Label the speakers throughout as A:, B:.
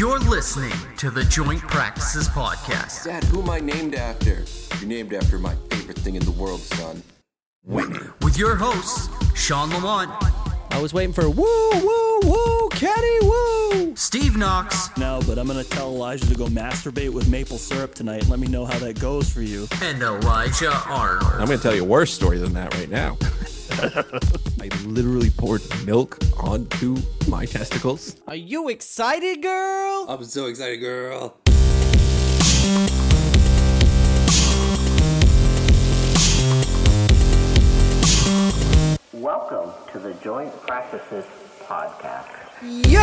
A: You're listening to the Joint Practices Podcast.
B: Dad, who am I named after? You're named after my favorite thing in the world, son. Winning.
A: With your hosts, Shawn Lamont,
C: I was waiting for woo, woo, woo, Kenny, woo.
A: Steve Knox,
D: No, but I'm gonna tell Elijah to go masturbate with maple syrup tonight. Let me know how that goes for you.
A: and Elijah Arnold.
E: I'm going to tell you a worse story than that right now. I literally poured milk onto my testicles.
C: Are you excited, girl?
B: I'm so excited, girl.
F: Welcome to the Joint Practices Podcast.
C: Yo!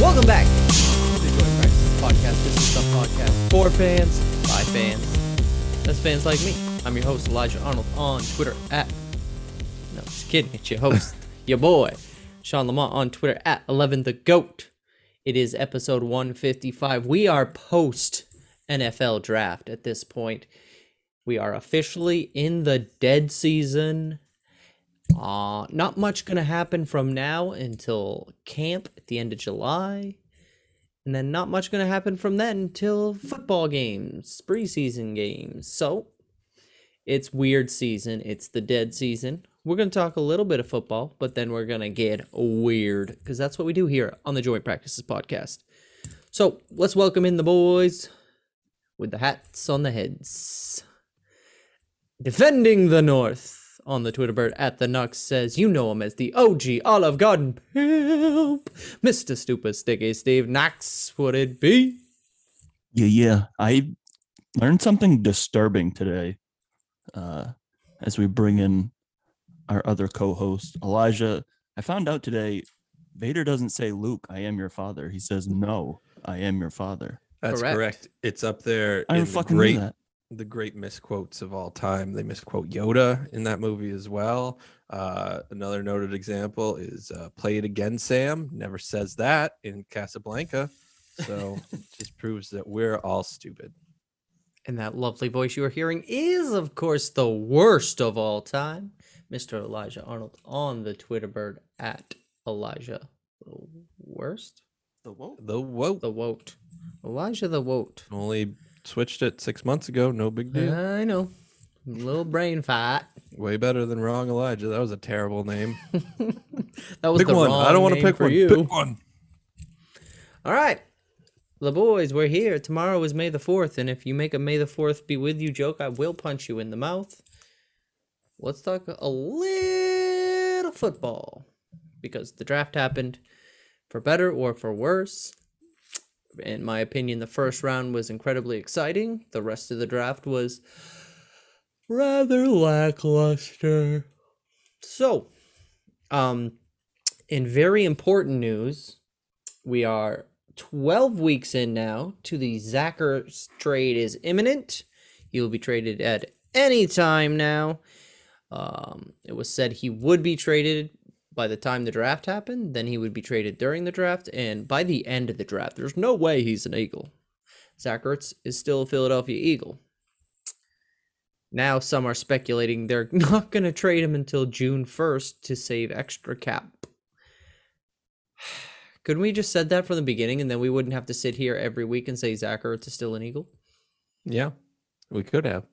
C: Welcome back to the Joint Practices Podcast. This is the podcast for fans, by fans. That's fans like me. I'm your host, Elijah Arnold, on Twitter at. No, just kidding. It's your host, your boy, Shawn Lamont, on Twitter at 11 the GOAT. It is episode 155. We are post NFL draft at this point. We are officially in the dead season. Uh, not much going to happen from now until camp at the end of July. And then not much going to happen from then until football games, preseason games. So it's weird season. It's the dead season. We're going to talk a little bit of football, but then we're going to get weird because that's what we do here on the Joint Practices podcast. So let's welcome in the boys with the hats on the heads. Defending the North on the Twitter bird at the Nux says, You know him as the OG Olive Garden pimp, Mr. Stupid Sticky Steve Knox. Would it be?
D: Yeah, yeah. I learned something disturbing today uh, as we bring in our other co host, Elijah. I found out today Vader doesn't say, Luke, I am your father. He says, No, I am your father.
E: That's
C: Correct.
E: correct. It's up there
D: I
E: in
D: don't
E: the great, the great misquotes of all time. They misquote Yoda in that movie as well. Uh, another noted example is uh, "Play it again, Sam." Never says that in Casablanca, so it just proves that we're all stupid.
C: And that lovely voice you are hearing is, of course, the worst of all time, Mr. Elijah Arnold on the Twitter bird at Elijah the worst?
E: The whoa
C: The Woat. The woat. Elijah the Woat.
E: only switched it six months ago. No big deal.
C: I know. Little brain fight.
E: Way better than wrong Elijah. That was a terrible name.
C: That was
E: Pick
C: the
E: one.
C: wrong
E: I don't want to pick
C: for
E: one.
C: you.
E: Pick one.
C: All right. The boys, we're here. Tomorrow is May the 4th, and if you make a May the 4th be with you joke, I will punch you in the mouth. Let's talk a little football because the draft happened for better or for worse. In my opinion, the first round was incredibly exciting. The rest of the draft was rather lackluster. So, um, in very important news, we are 12 weeks in now to the Zach Ertz trade is imminent. He will be traded at any time now. Um, it was said he would be traded by the time the draft happened, then he would be traded during the draft, and by the end of the draft, there's no way he's an Eagle. Zach Ertz is still a Philadelphia Eagle. Now some are speculating they're not going to trade him until June 1st to save extra cap. Couldn't we just said that from the beginning and then we wouldn't have to sit here every week and say Zach Ertz is still an Eagle?
E: Yeah, we could have,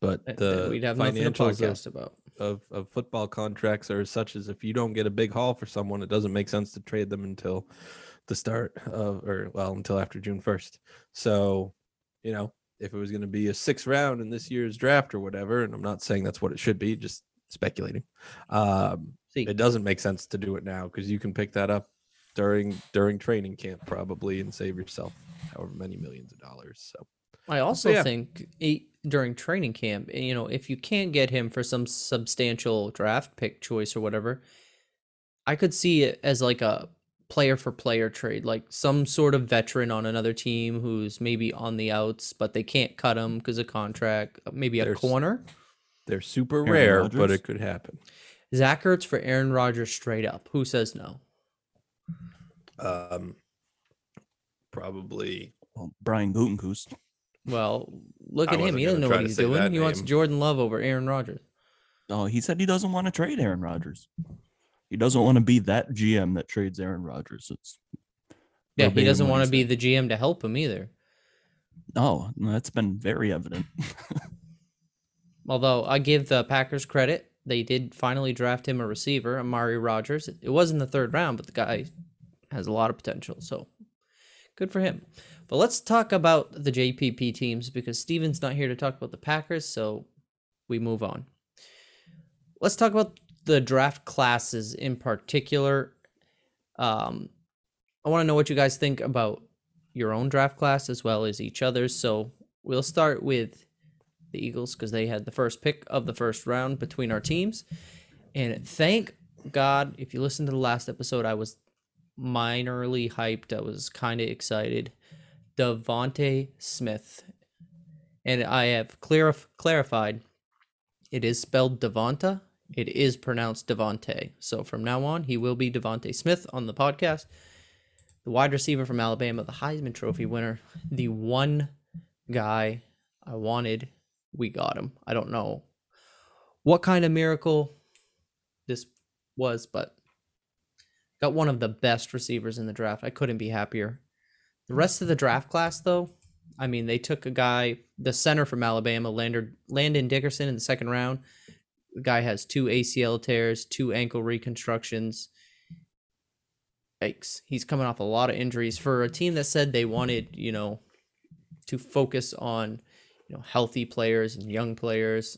E: but the
C: we'd have nothing to
E: financials of,
C: about.
E: of of football contracts are such as if you don't get a big haul for someone, it doesn't make sense to trade them until the start of or well until after June first. So, you know, if it was going to be a sixth round in this year's draft or whatever, and I'm not saying that's what it should be, just speculating. Um,
C: See,
E: it doesn't make sense to do it now because you can pick that up during during training camp probably and save yourself however many millions of dollars. So
C: I also
E: yeah.
C: think e- during training camp, you know, if you can't get him for some substantial draft pick choice or whatever, I could see it as like a player for player trade, like some sort of veteran on another team who's maybe on the outs, but they can't cut him because of contract, uh, maybe a
E: There's-
C: corner.
E: they're super
D: Aaron
E: rare, but it could happen.
C: Zach Ertz for Aaron Rodgers straight up. Who says no?
E: Um, probably
D: Well, Brian Gutekunst.
C: Well, look
E: I
C: at him. He doesn't know what he's doing.
E: that
C: He wants. Jordan Love over Aaron Rodgers.
D: Oh, he said he doesn't want to trade Aaron Rodgers. He doesn't want to be that GM that trades Aaron Rodgers. It's
C: Yeah, he doesn't want to be the GM to help him either.
D: Oh, no, that's been very evident.
C: Although I give the Packers credit, they did finally draft him a receiver, Amari Rodgers. It was in the third round, but the guy has a lot of potential. So good for him. But let's talk about the JPP teams because Steven's not here to talk about the Packers, so we move on. Let's talk about the draft classes in particular. Um, I want to know what you guys think about your own draft class as well as each other's. So we'll start with the Eagles because they had the first pick of the first round between our teams. And thank God, if you listen to the last episode, I was minorly hyped. I was kind of excited. Devonte Smith. And I have clear, clarified it is spelled Devonta. It is pronounced Devonte. So from now on, he will be Devonte Smith on the podcast. The wide receiver from Alabama, the Heisman Trophy winner, the one guy I wanted we got him. I don't know what kind of miracle this was, but got one of the best receivers in the draft. I couldn't be happier. The rest of the draft class, though, I mean, they took a guy, the center from Alabama, Lander, Landon Dickerson in the second round. The guy has two ACL tears, two ankle reconstructions. Yikes. He's coming off a lot of injuries for a team that said they wanted, you know, to focus on you know healthy players and young players.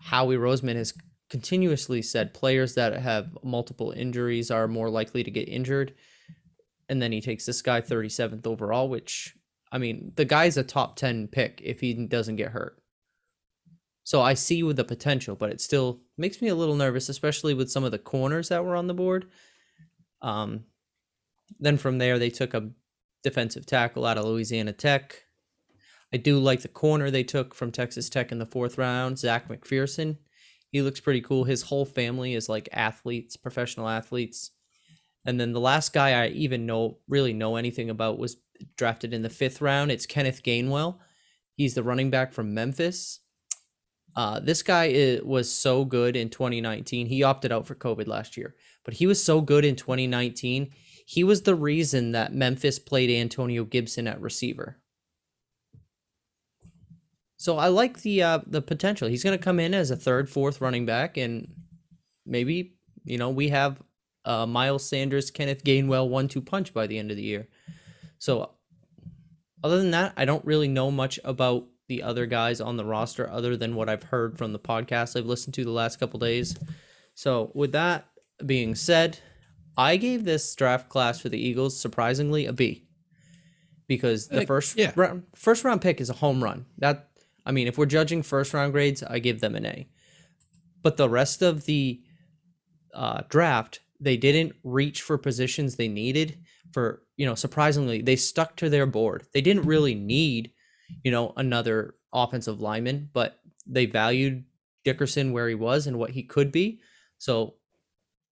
C: Howie Roseman has continuously said players that have multiple injuries are more likely to get injured. And then he takes this guy 37th overall, which I mean, the guy's a top 10 pick if he doesn't get hurt. So I see with the potential, but it still makes me a little nervous, especially with some of the corners that were on the board. Um, then from there, they took a defensive tackle out of Louisiana Tech. I do like the corner they took from Texas Tech in the fourth round, Zach McPhearson. He looks pretty cool. His whole family is like athletes, professional athletes. And then the last guy I even know really know anything about was drafted in the fifth round. It's Kenneth Gainwell. He's the running back from Memphis. Uh, this guy i was so good in 2019. He opted out for COVID last year, but he was so good in 2019. He was the reason that Memphis played Antonio Gibson at receiver. So I like the uh, the potential. He's going to come in as a third, fourth running back, and maybe you know we have uh, Miles Sanders, Kenneth Gainwell one-two punch by the end of the year. So other than that, I don't really know much about the other guys on the roster other than what I've heard from the podcast I've listened to the last couple days. So with that being said, I gave this draft class for the Eagles surprisingly a B. Because the first
E: yeah.
C: round, first round pick is a home run. That I mean, if we're judging first round grades, I give them an A. But the rest of the uh, draft, they didn't reach for positions they needed. For you know, surprisingly, they stuck to their board. They didn't really need, you know, another offensive lineman, but they valued Dickerson where he was and what he could be. So,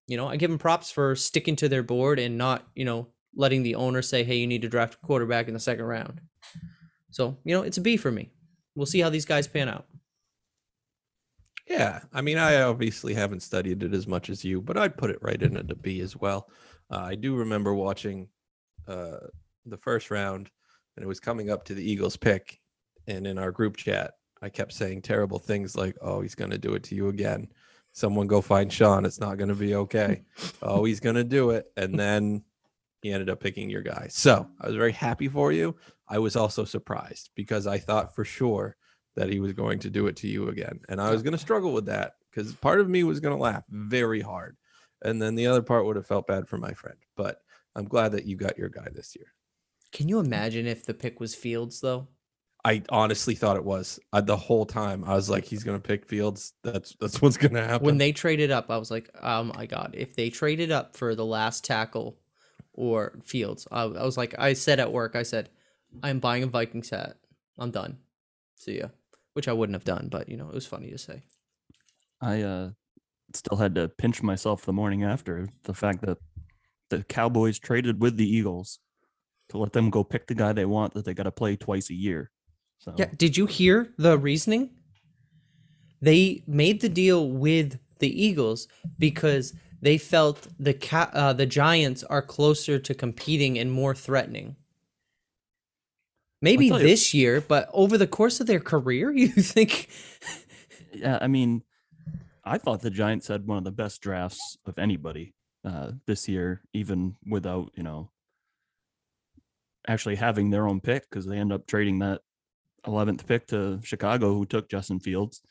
C: you know, I give them props for sticking to their board and not, you know, letting the owner say, "Hey, you need to draft a quarterback in the second round." So, you know, it's a B for me. We'll see how these guys pan out.
E: Yeah, I mean, I obviously haven't studied it as much as you, but I'd put it right in at a B as well. Uh, I do remember watching uh, the first round, and it was coming up to the Eagles pick, and in our group chat, I kept saying terrible things like, "Oh, he's going to do it to you again." Someone go find Shawn. It's not going to be okay. oh, he's going to do it, and then he ended up picking your guy. So I was very happy for you. I was also surprised because I thought for sure that he was going to do it to you again. And I was going to struggle with that because part of me was going to laugh very hard. And then the other part would have felt bad for my friend. But I'm glad that you got your guy this year.
C: Can you imagine if the pick was Fields though?
E: I honestly thought it was I, the whole time. I was like, he's going to pick Fields. That's that's what's going to happen.
C: When they traded up, I was like, "Oh my god!" If they traded up for the last tackle or Fields, I, I was like, I said at work, I said, "I'm buying a Vikings hat. I'm done. See ya." Which I wouldn't have done, but you know, it was funny to say.
D: I uh, still had to pinch myself the morning after the fact that the Cowboys traded with the Eagles to let them go pick the guy they want that they got to play twice a year. So
C: Yeah, did you hear the reasoning? They made the deal with the Eagles because they felt the ca- uh, the Giants are closer to competing and more threatening. Maybe this year, but over the course of their career, you think
D: Yeah, I mean, I thought the Giants had one of the best drafts of anybody uh, this year, even without you know actually having their own pick because they end up trading that 11th pick to Chicago, who took Justin Fields.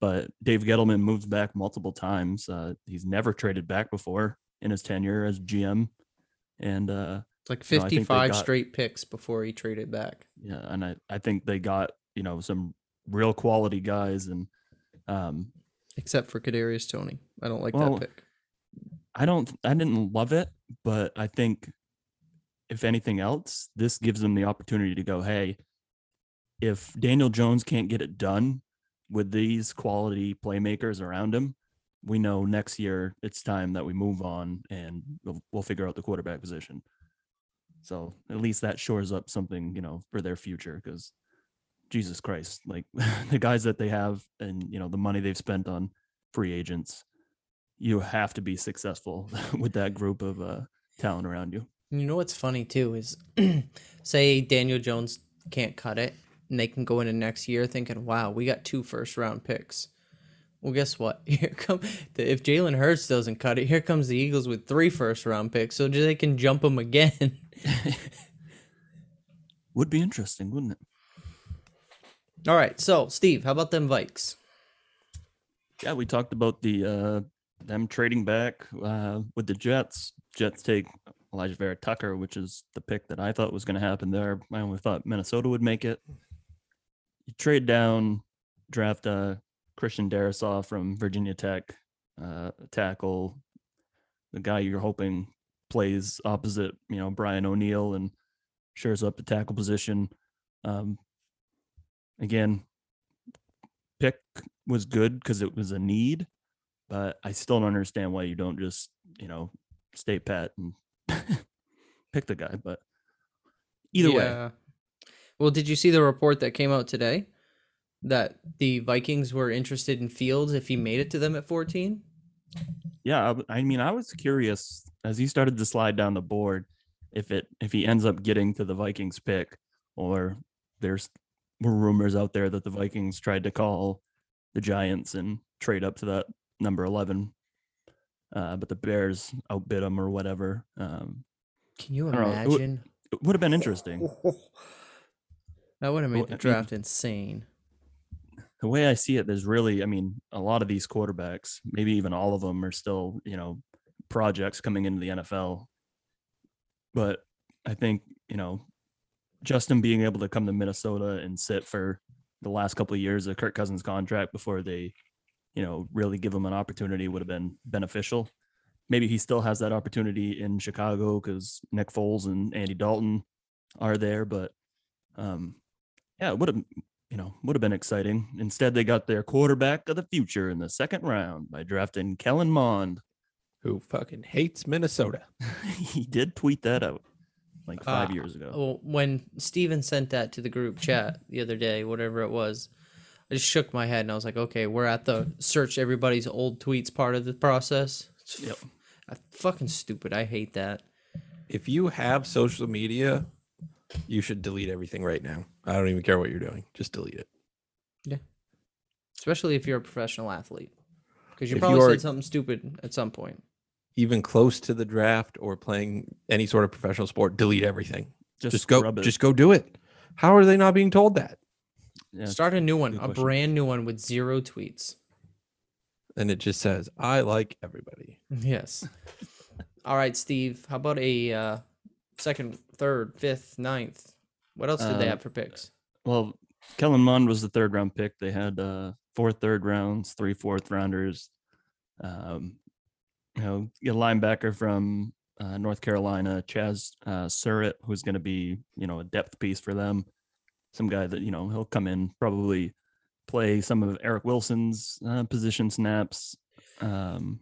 D: But Dave Gettleman moves back multiple times. Uh, he's never traded back before in his tenure as GM, and uh,
C: like
D: No, I think they
C: 55
D: got-
C: straight picks before he traded back.
D: yeah, and I, I think they got you know some real quality guys, and um,
C: Except for Kadarius Toney. I don't like
D: Well,
C: that pick.
D: I don't I didn't love it, but I think if anything else, this gives them the opportunity to go, hey, if Daniel Jones can't get it done with these quality playmakers around him, we know next year it's time that we move on and we'll, we'll figure out the quarterback position. So at least that shores up something, you know, for their future because Jesus Christ, like the guys that they have and you know the money they've spent on free agents, you have to be successful with that group of uh, talent around you.
C: You know what's funny too is say Daniel Jones can't cut it and they can go into next year thinking, wow, we got two first round picks. Well, guess what? Here come if Jalen Hurts doesn't cut it, here comes the Eagles with three first round picks, so they can jump them again.
D: Would be interesting, wouldn't it?
C: All right, so Steve, how about them Vikes?
D: Yeah, we talked about the uh, them trading back uh, with the Jets. Jets take Alijah Vera Tucker, which is the pick that I thought was going to happen there. I only thought Minnesota would make it. You trade down, draft uh, Christian Darrisaw from Virginia Tech, uh, tackle, the guy you're hoping plays opposite, you know, Brian O'Neill and shares up the tackle position. Um, again, pick was good because it was a need, but I still don't understand why you don't just, you know, stay pat and pick the guy. But either way,
C: Well, did you see the report that came out today that the Vikings were interested in Fields if he made it to them at 14?
D: yeah, I mean, I was curious as he started to slide down the board if it if he ends up getting to the Vikings pick, or there's were rumors out there that the Vikings tried to call the Giants and trade up to that number eleven, uh, but the Bears outbid them or whatever. Um,
C: Can you
D: I don't know, it would-
C: imagine?
D: it would have been interesting.
C: That would have made
D: Well,
C: the
D: I mean-
C: draft insane.
D: the way I see it, there's really, I mean, a lot of these quarterbacks, maybe even all of them, are still, you know, projects coming into the NFL. But I think, you know, Justin being able to come to Minnesota and sit for the last couple of years of Kirk Cousins' contract before they, you know, really give him an opportunity would have been beneficial. Maybe he still has that opportunity in Chicago because Nick Foles and Andy Dalton are there, but um, yeah, it would have you know, would have been exciting. Instead, they got their quarterback of the future in the second round by drafting Kellen Mond.
E: Who fucking hates Minnesota?
D: he did tweet that out like five
C: Ah,
D: years ago.
C: Well, when Steven sent that to the group chat the other day, whatever it was, I just shook my head and I was like, okay, we're at the search everybody's old tweets part of the process. It's
D: Yep.
C: f- fucking stupid. I hate that.
E: If you have social media, you should delete everything right now. I don't even care what you're doing. Just delete it. Yeah.
C: Especially if you're a professional athlete. Because you
E: If
C: probably
E: you are-
C: said something stupid at some point.
E: Even close to the draft or playing any sort of professional sport, delete everything.
D: Just,
E: Just, go.
D: it.
E: Just go do it. How are they not being told that?
D: Yeah,
C: Start a new one,
D: good
C: a
D: question.
C: brand new one with zero tweets.
E: And it just says, "I like everybody."
C: Yes. All right, Steve. How about a uh, second, third, fifth, ninth? What else did they
D: Uh,
C: have for picks?
D: Well, Kellen Mond was the third round pick. They had uh, four third rounds, three fourth rounders. Um, you know, get a linebacker from uh, North Carolina, Chazz uh, Surratt, who's going to be you know a depth piece for them. Some guy that you know he'll come in probably play some of Eric Wilson's uh, position snaps. Um,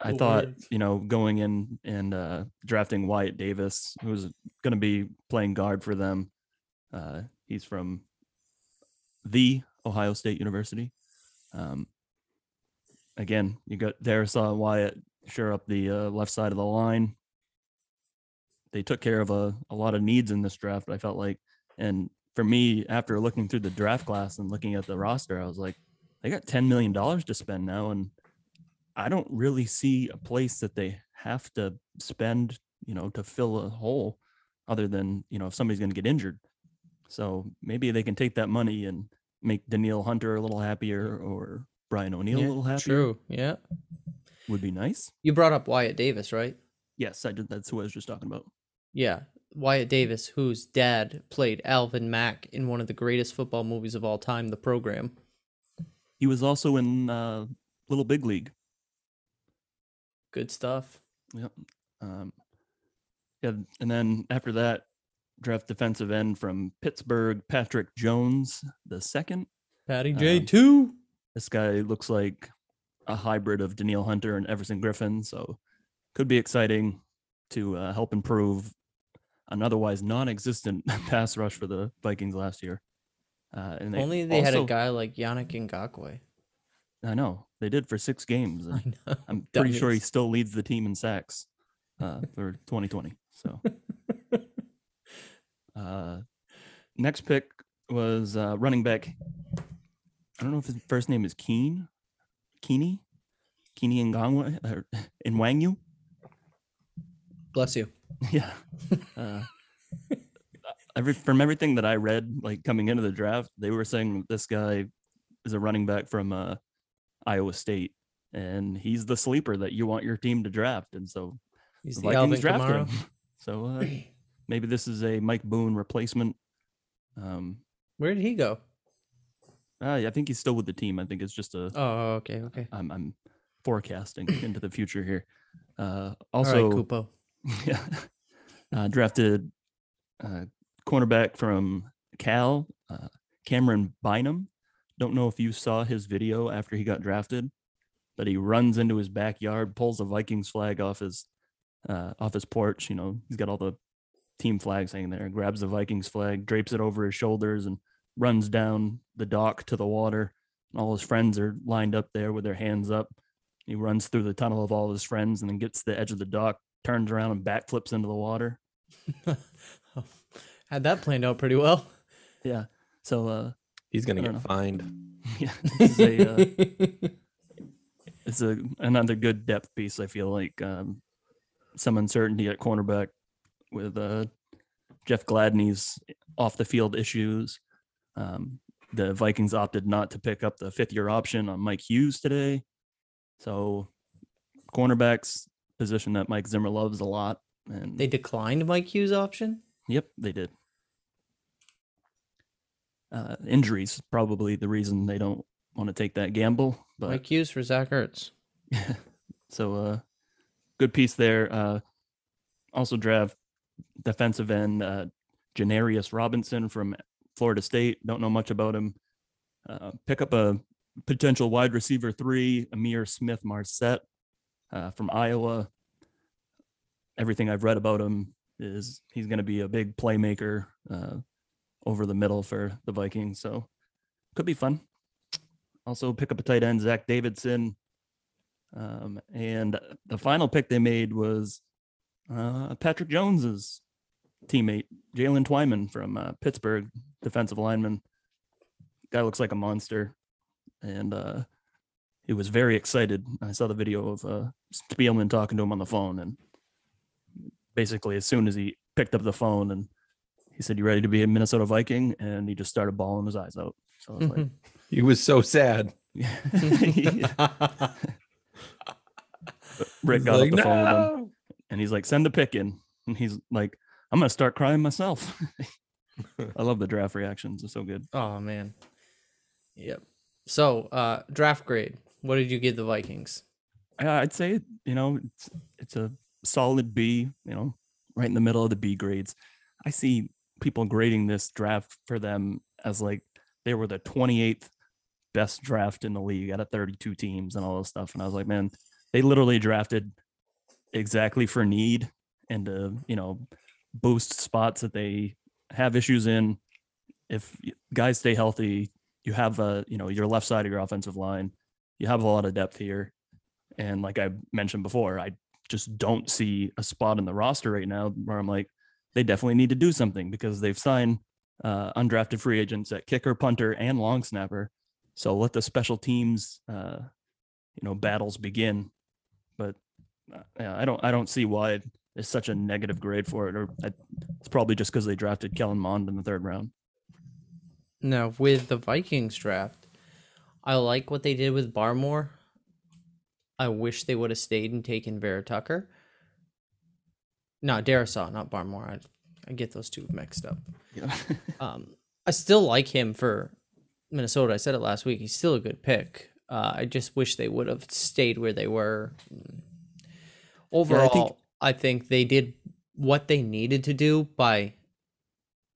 D: I thought you know going in and uh, drafting Wyatt Davis, who's going to be playing guard for them. Uh, he's from the Ohio State University. Um, again, you got Darrisaw and Wyatt sure up the uh, left side of the line. They took care of a, a lot of needs in this draft, I felt like. And for me, after looking through the draft class and looking at the roster, I was like, they got $10 million to spend now. And I don't really see a place that they have to spend, you know, to fill a hole other than, you know, if somebody's going to get injured. So maybe they can take that money and make Danielle Hunter a little happier or Brian O'Neill a little happier.
C: True. Yeah.
D: Would be nice.
C: You brought up Wyatt Davis, right?
D: Yes, I did. That's who I was just talking about.
C: Yeah. Wyatt Davis, whose dad played Alvin Mack in one of the greatest football movies of all time, The Program.
D: He was also in uh, Little Big League.
C: Good stuff.
D: Yep. Um, yeah, and then after that, draft defensive end from Pittsburgh, Patrick Jones the second.
C: Patty
D: Um,
C: J two.
D: This guy looks like a hybrid of Danielle Hunter and Everson Griffen, so could be exciting to uh, help improve an otherwise non-existent pass rush for the Vikings last year. Uh, and they
C: Only they had a guy like Yannick Ngakoue.
D: I know they did for six games.
C: I know.
D: I'm pretty sure he still leads the team in sacks uh, for 2020. So, uh, next pick was uh, running back. I don't know if his first name is Keen, Keeney, Keeney Ngangwa or Nwangu.
C: Bless you.
D: Yeah. Uh, every from everything that I read, like coming into the draft, they were saying this guy is a running back from uh, Iowa State, and he's the sleeper that you want your team to draft, and so
C: He's
D: the
C: the,
D: Vikings drafted him. So uh, maybe this is a Mike Boone replacement. Um,
C: Where did he go?
D: Uh, I think he's still with the team. I think it's just a.
C: Oh, okay, okay.
D: am I'm forecasting into the future here. Uh,
C: right,
D: also,
C: Kupo.
D: yeah, uh, drafted uh, cornerback from Cal, uh, Camryn Bynum. Don't know if you saw his video after he got drafted, but he runs into his backyard, pulls a Vikings flag off his uh, off his porch. You know, he's got all the team flags hanging there. Grabs the Vikings flag, drapes it over his shoulders, and runs down the dock to the water. And all his friends are lined up there with their hands up. He runs through the tunnel of all his friends and then gets to the edge of the dock, turns around and backflips into the water.
C: Had that planned out pretty well.
D: Yeah. So uh
E: He's gonna
D: I
E: get
D: know.
E: fined.
D: yeah, this is a, uh, it's a another good depth piece. I feel like um, some uncertainty at cornerback with uh, Jeff Gladney's off the field issues. Um, the Vikings opted not to pick up the fifth year option on Mike Hughes today, so cornerbacks position that Mike Zimmer loves a lot. And
C: they declined Mike Hughes' option.
D: Yep, they did. Uh, injuries probably the reason they don't want to take that gamble, but
C: Mike Hughes for Zach Ertz.
D: so uh, good piece there. Uh, also draft defensive end uh, Janarius Robinson from Florida State. Don't know much about him. Uh, pick up a potential wide receiver three, Ihmir Smith Marsette uh, from Iowa. Everything I've read about him is he's going to be a big playmaker uh, over the middle for the Vikings. So could be fun. Also pick up a tight end, Zach Davidson. Um, and the final pick they made was uh, Patrick Jones's teammate, Jaylen Twyman from uh, Pittsburgh, defensive lineman. Guy looks like a monster. And uh, he was very excited. I saw the video of uh, Spielman talking to him on the phone. And basically, as soon as he picked up the phone and he said, You ready to be a Minnesota Viking? And he just started bawling his eyes out. So was like,
E: He was so sad.
D: Rick got
E: like,
D: off the phone with him and he's like, send the pick in. And he's like, I'm gonna start crying myself. I love the draft reactions. They're so good.
C: oh man. Yep. So, uh, draft grade. What did you give the Vikings?
D: I'd say, you know, it's it's a solid B, you know, right in the middle of the B grades. I see people grading this draft for them as like they were the 28th best draft in the league out of 32 teams and all this stuff. And I was like, man, they literally drafted exactly for need and to, you know, boost spots that they have issues in. If guys stay healthy, you have a, you know, your left side of your offensive line you have a lot of depth here. And like I mentioned before, I just don't see a spot in the roster right now where I'm like, they definitely need to do something because they've signed uh, undrafted free agents at kicker, punter, and long snapper. So let the special teams, uh, you know, battles begin. But uh, I don't, I don't see why it's such a negative grade for it. Or I, it's probably just because they drafted Kellen Mond in the third round.
C: Now with the Vikings draft, I like what they did with Barmore. I wish they would have stayed and taken Vera Tucker. No, Darrisaw, not Barmore. I, I get those two mixed up.
D: Yeah.
C: Um, I still like him for Minnesota. I said it last week. He's still a good pick. Uh, I just wish they would have stayed where they were. Overall, I, think they did what they needed to do by.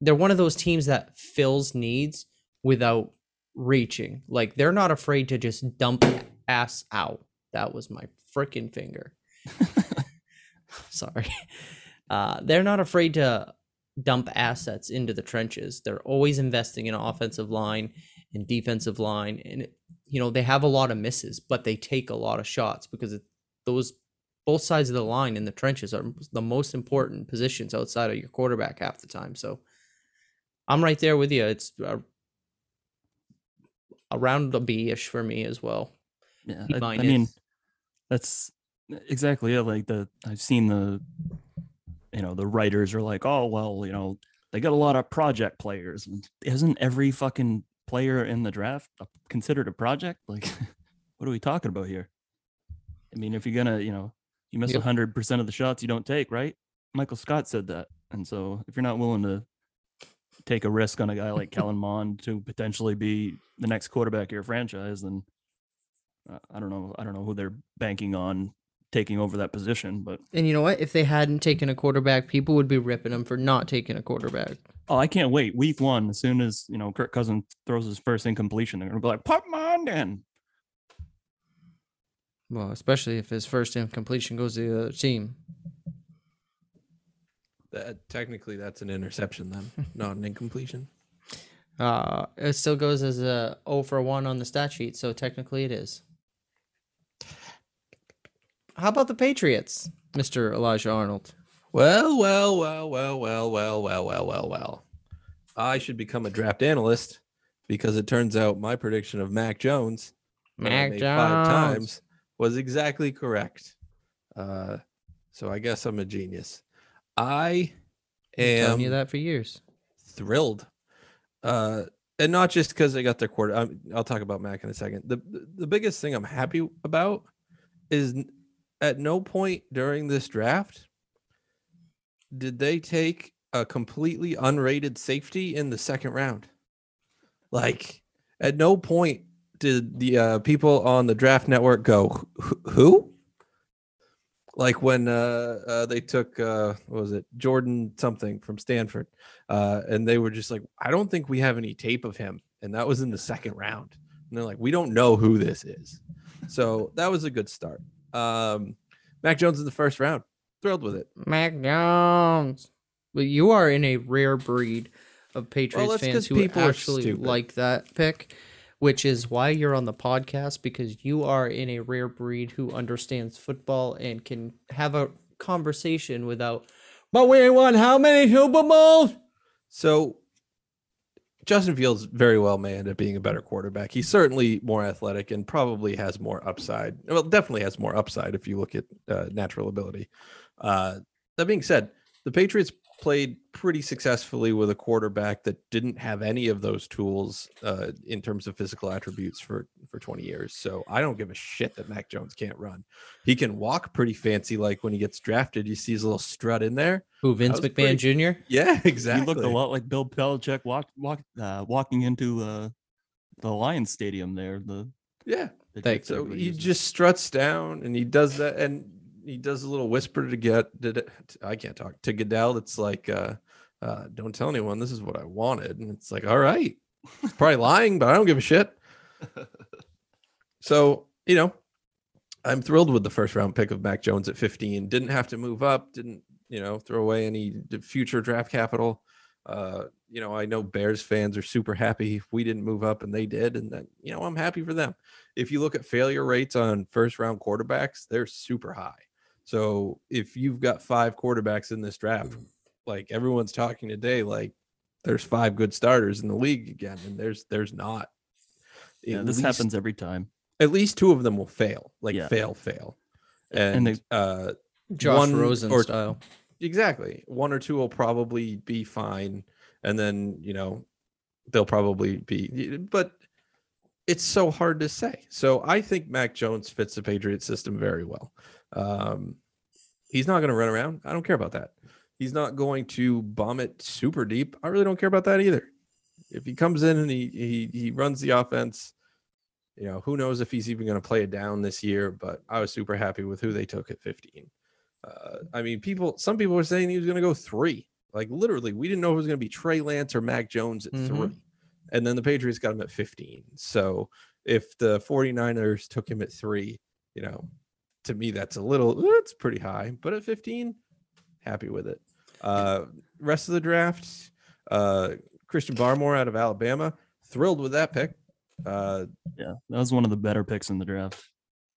C: They're one of those teams that fills needs without reaching. Like they're not afraid to just dump ass out. That was my freaking finger. Sorry. Uh, they're not afraid to dump assets into the trenches. They're always investing in offensive line and defensive line, and you know they have a lot of misses, but they take a lot of shots because it, those both sides of the line in the trenches are the most important positions outside of your quarterback half the time. So I'm right there with you. It's uh, a, around a B ish for me as well.
D: Yeah, I, I mean, that's exactly it. Like the I've seen the, you know, the writers are like, oh well, you know, they got a lot of project players. Isn't every fucking player in the draft considered a project? Like, what are we talking about here? I mean, if you're gonna, you know, you miss
C: Yep.
D: hundred percent of the shots you don't take, right? Michael Scott said that, and so if you're not willing to take a risk on a guy like Kellen Mond to potentially be the next quarterback of your franchise, then uh, I don't know. I don't know who they're banking on taking over that position, but
C: And you know what? If they hadn't taken a quarterback, people would be ripping them for not taking a quarterback.
D: oh, I can't wait. Week one, as soon as you know Kirk Cousins throws his first incompletion, they're gonna be like, "Put Mond in."
C: Well, especially if his first incompletion goes to the other team.
E: That technically that's an interception then, not an incompletion.
C: Uh, it still goes as a 0 for 1 on the stat sheet, so technically it is. How about the Patriots, Mr. Elijah Arnold?
E: Well, well, well, well, well, well, well, well, well, well. I should become a draft analyst because it turns out my prediction of Mac Jones
C: Mac Jones.
E: five times was exactly correct. Uh, so I guess I'm a genius. I
C: Been telling you that for years.
E: thrilled. Uh, and not just because they got their quarter. I'm, I'll talk about Mac in a second. The the biggest thing I'm happy about is at no point during this draft did they take a completely unrated safety in the second round. Like at no point did the uh, people on the draft network go who? Like when uh, uh, they took uh, what was it Jordan something from Stanford, uh, and they were just like, I don't think we have any tape of him, and that was in the second round. And they're like, we don't know who this is. So that was a good start. Um, Mac Jones in the first round, thrilled with it.
C: Mac Jones. But you are in a rare breed of Patriots
E: 'cause
C: fans who actually like that pick, which is why you're on the podcast because you are in a rare breed who understands football and can have a conversation without. But we won how many Super Bowls?
E: So Justin Fields very well may end up being a better quarterback. He's certainly more athletic and probably has more upside. Well, definitely has more upside if you look at uh, natural ability. Uh, that being said, the Patriots played pretty successfully with a quarterback that didn't have any of those tools uh, in terms of physical attributes for for 20 years. So I don't give a shit that Mac Jones can't run. He can walk pretty fancy, like when he gets drafted. You see his little strut in there.
C: Who Vince
E: was
C: McMahon
E: pretty-
C: Jr.
E: Yeah, exactly.
D: He looked a lot like Bill Belichick walk, walk, uh, walking into uh, the Lions Stadium there. The,
E: Yeah.
D: the
C: Thanks.
E: So he just struts down and he does that and he does a little whisper to get did it I can't talk to Goodell It's like uh uh don't tell anyone this is what I wanted and it's like all right He's probably lying but I don't give a shit so you know I'm thrilled with the first round pick of Mac Jones at 15 didn't have to move up didn't you know throw away any future draft capital uh you know, I know Bears fans are super happy we didn't move up and they did. And then, you know, I'm happy for them. If you look at failure rates on first round quarterbacks, they're super high. So if you've got five quarterbacks in this draft, like everyone's talking today, like there's five good starters in the league again, and there's there's not.
D: Yeah,
E: At
D: this
E: least-
D: happens every time.
E: At least two of them will fail, like
D: Yeah.
E: fail, fail,
D: And
E: and,
D: they-
E: uh,
C: Josh
E: one
C: Rosen
E: or-
C: style.
E: exactly one or two will probably be fine, and then you know they'll probably be, but it's so hard to say. So I think Mac Jones fits the Patriot system very well. Um, he's not going to run around. I don't care about that. He's not going to bomb it super deep. I really don't care about that either. If he comes in and he he he runs the offense, you know, who knows if he's even going to play it down this year, but I was super happy with who they took at 15. Uh, I mean, people, some people were saying he was going to go three. Like literally, we didn't know if it was going to be Trey Lance or Mac Jones at
C: Mhm.
E: three. And then the Patriots got him at 15. So if the 49ers took him at three, you know, to me, that's a little, that's pretty high. But at 15, happy with it. Uh, rest of the draft, uh, Christian Barmore out of Alabama, thrilled with that pick. Uh,
D: Yeah, that was one of the better picks in the draft.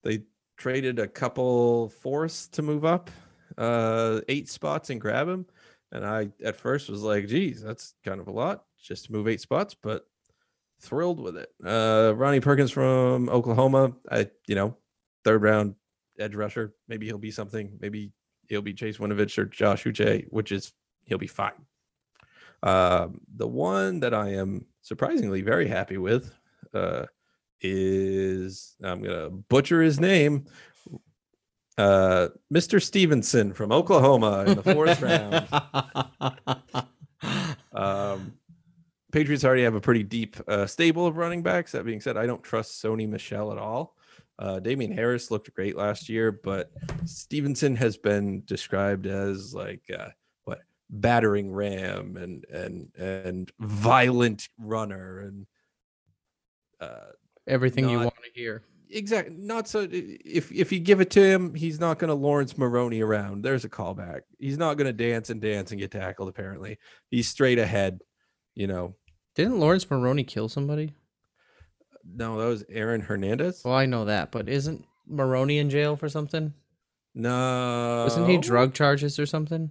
E: they traded a couple fourths to move up uh eight spots and grab him and i at first was like geez that's kind of a lot just to move eight spots but thrilled with it uh ronnie perkins from oklahoma i you know third round edge rusher maybe he'll be something maybe he'll be chase winovich or josh uche which is he'll be fine um the one that i am surprisingly very happy with uh is I'm gonna butcher his name. Uh, Mr. Stevenson from Oklahoma in the fourth round. Um, Patriots already have a pretty deep uh, stable of running backs. That being said, I don't trust Sony Michel at all. Uh, Damien Harris looked great last year, but Stevenson has been described as like uh, what battering ram and and and violent runner and uh,
C: Everything you want to hear.
E: exactly not so if if you give it to him he's not going to lawrence maroney around there's a callback he's not going to dance and dance and get tackled apparently he's straight ahead you know
C: Didn't Lawrence Maroney kill somebody?
E: No that was aaron hernandez
C: Well, I know that, but isn't Maroney in jail for something?
E: no
C: Wasn't he drug charges or something?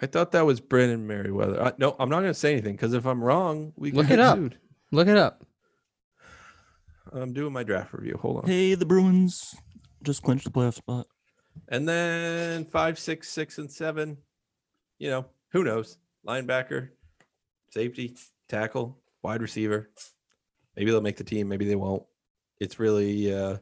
E: i thought that was brandon meriweather uh, no i'm not going to say anything because if i'm wrong we
C: Look it up.
E: sued.
C: Look it up.
E: i'm doing my draft review hold on
D: Hey, the Bruins just clinched the playoff spot.
E: And then five, six, six, and seven. You know, who knows? Linebacker, safety, tackle, wide receiver. Maybe they'll make the team. Maybe they won't. It's really uh,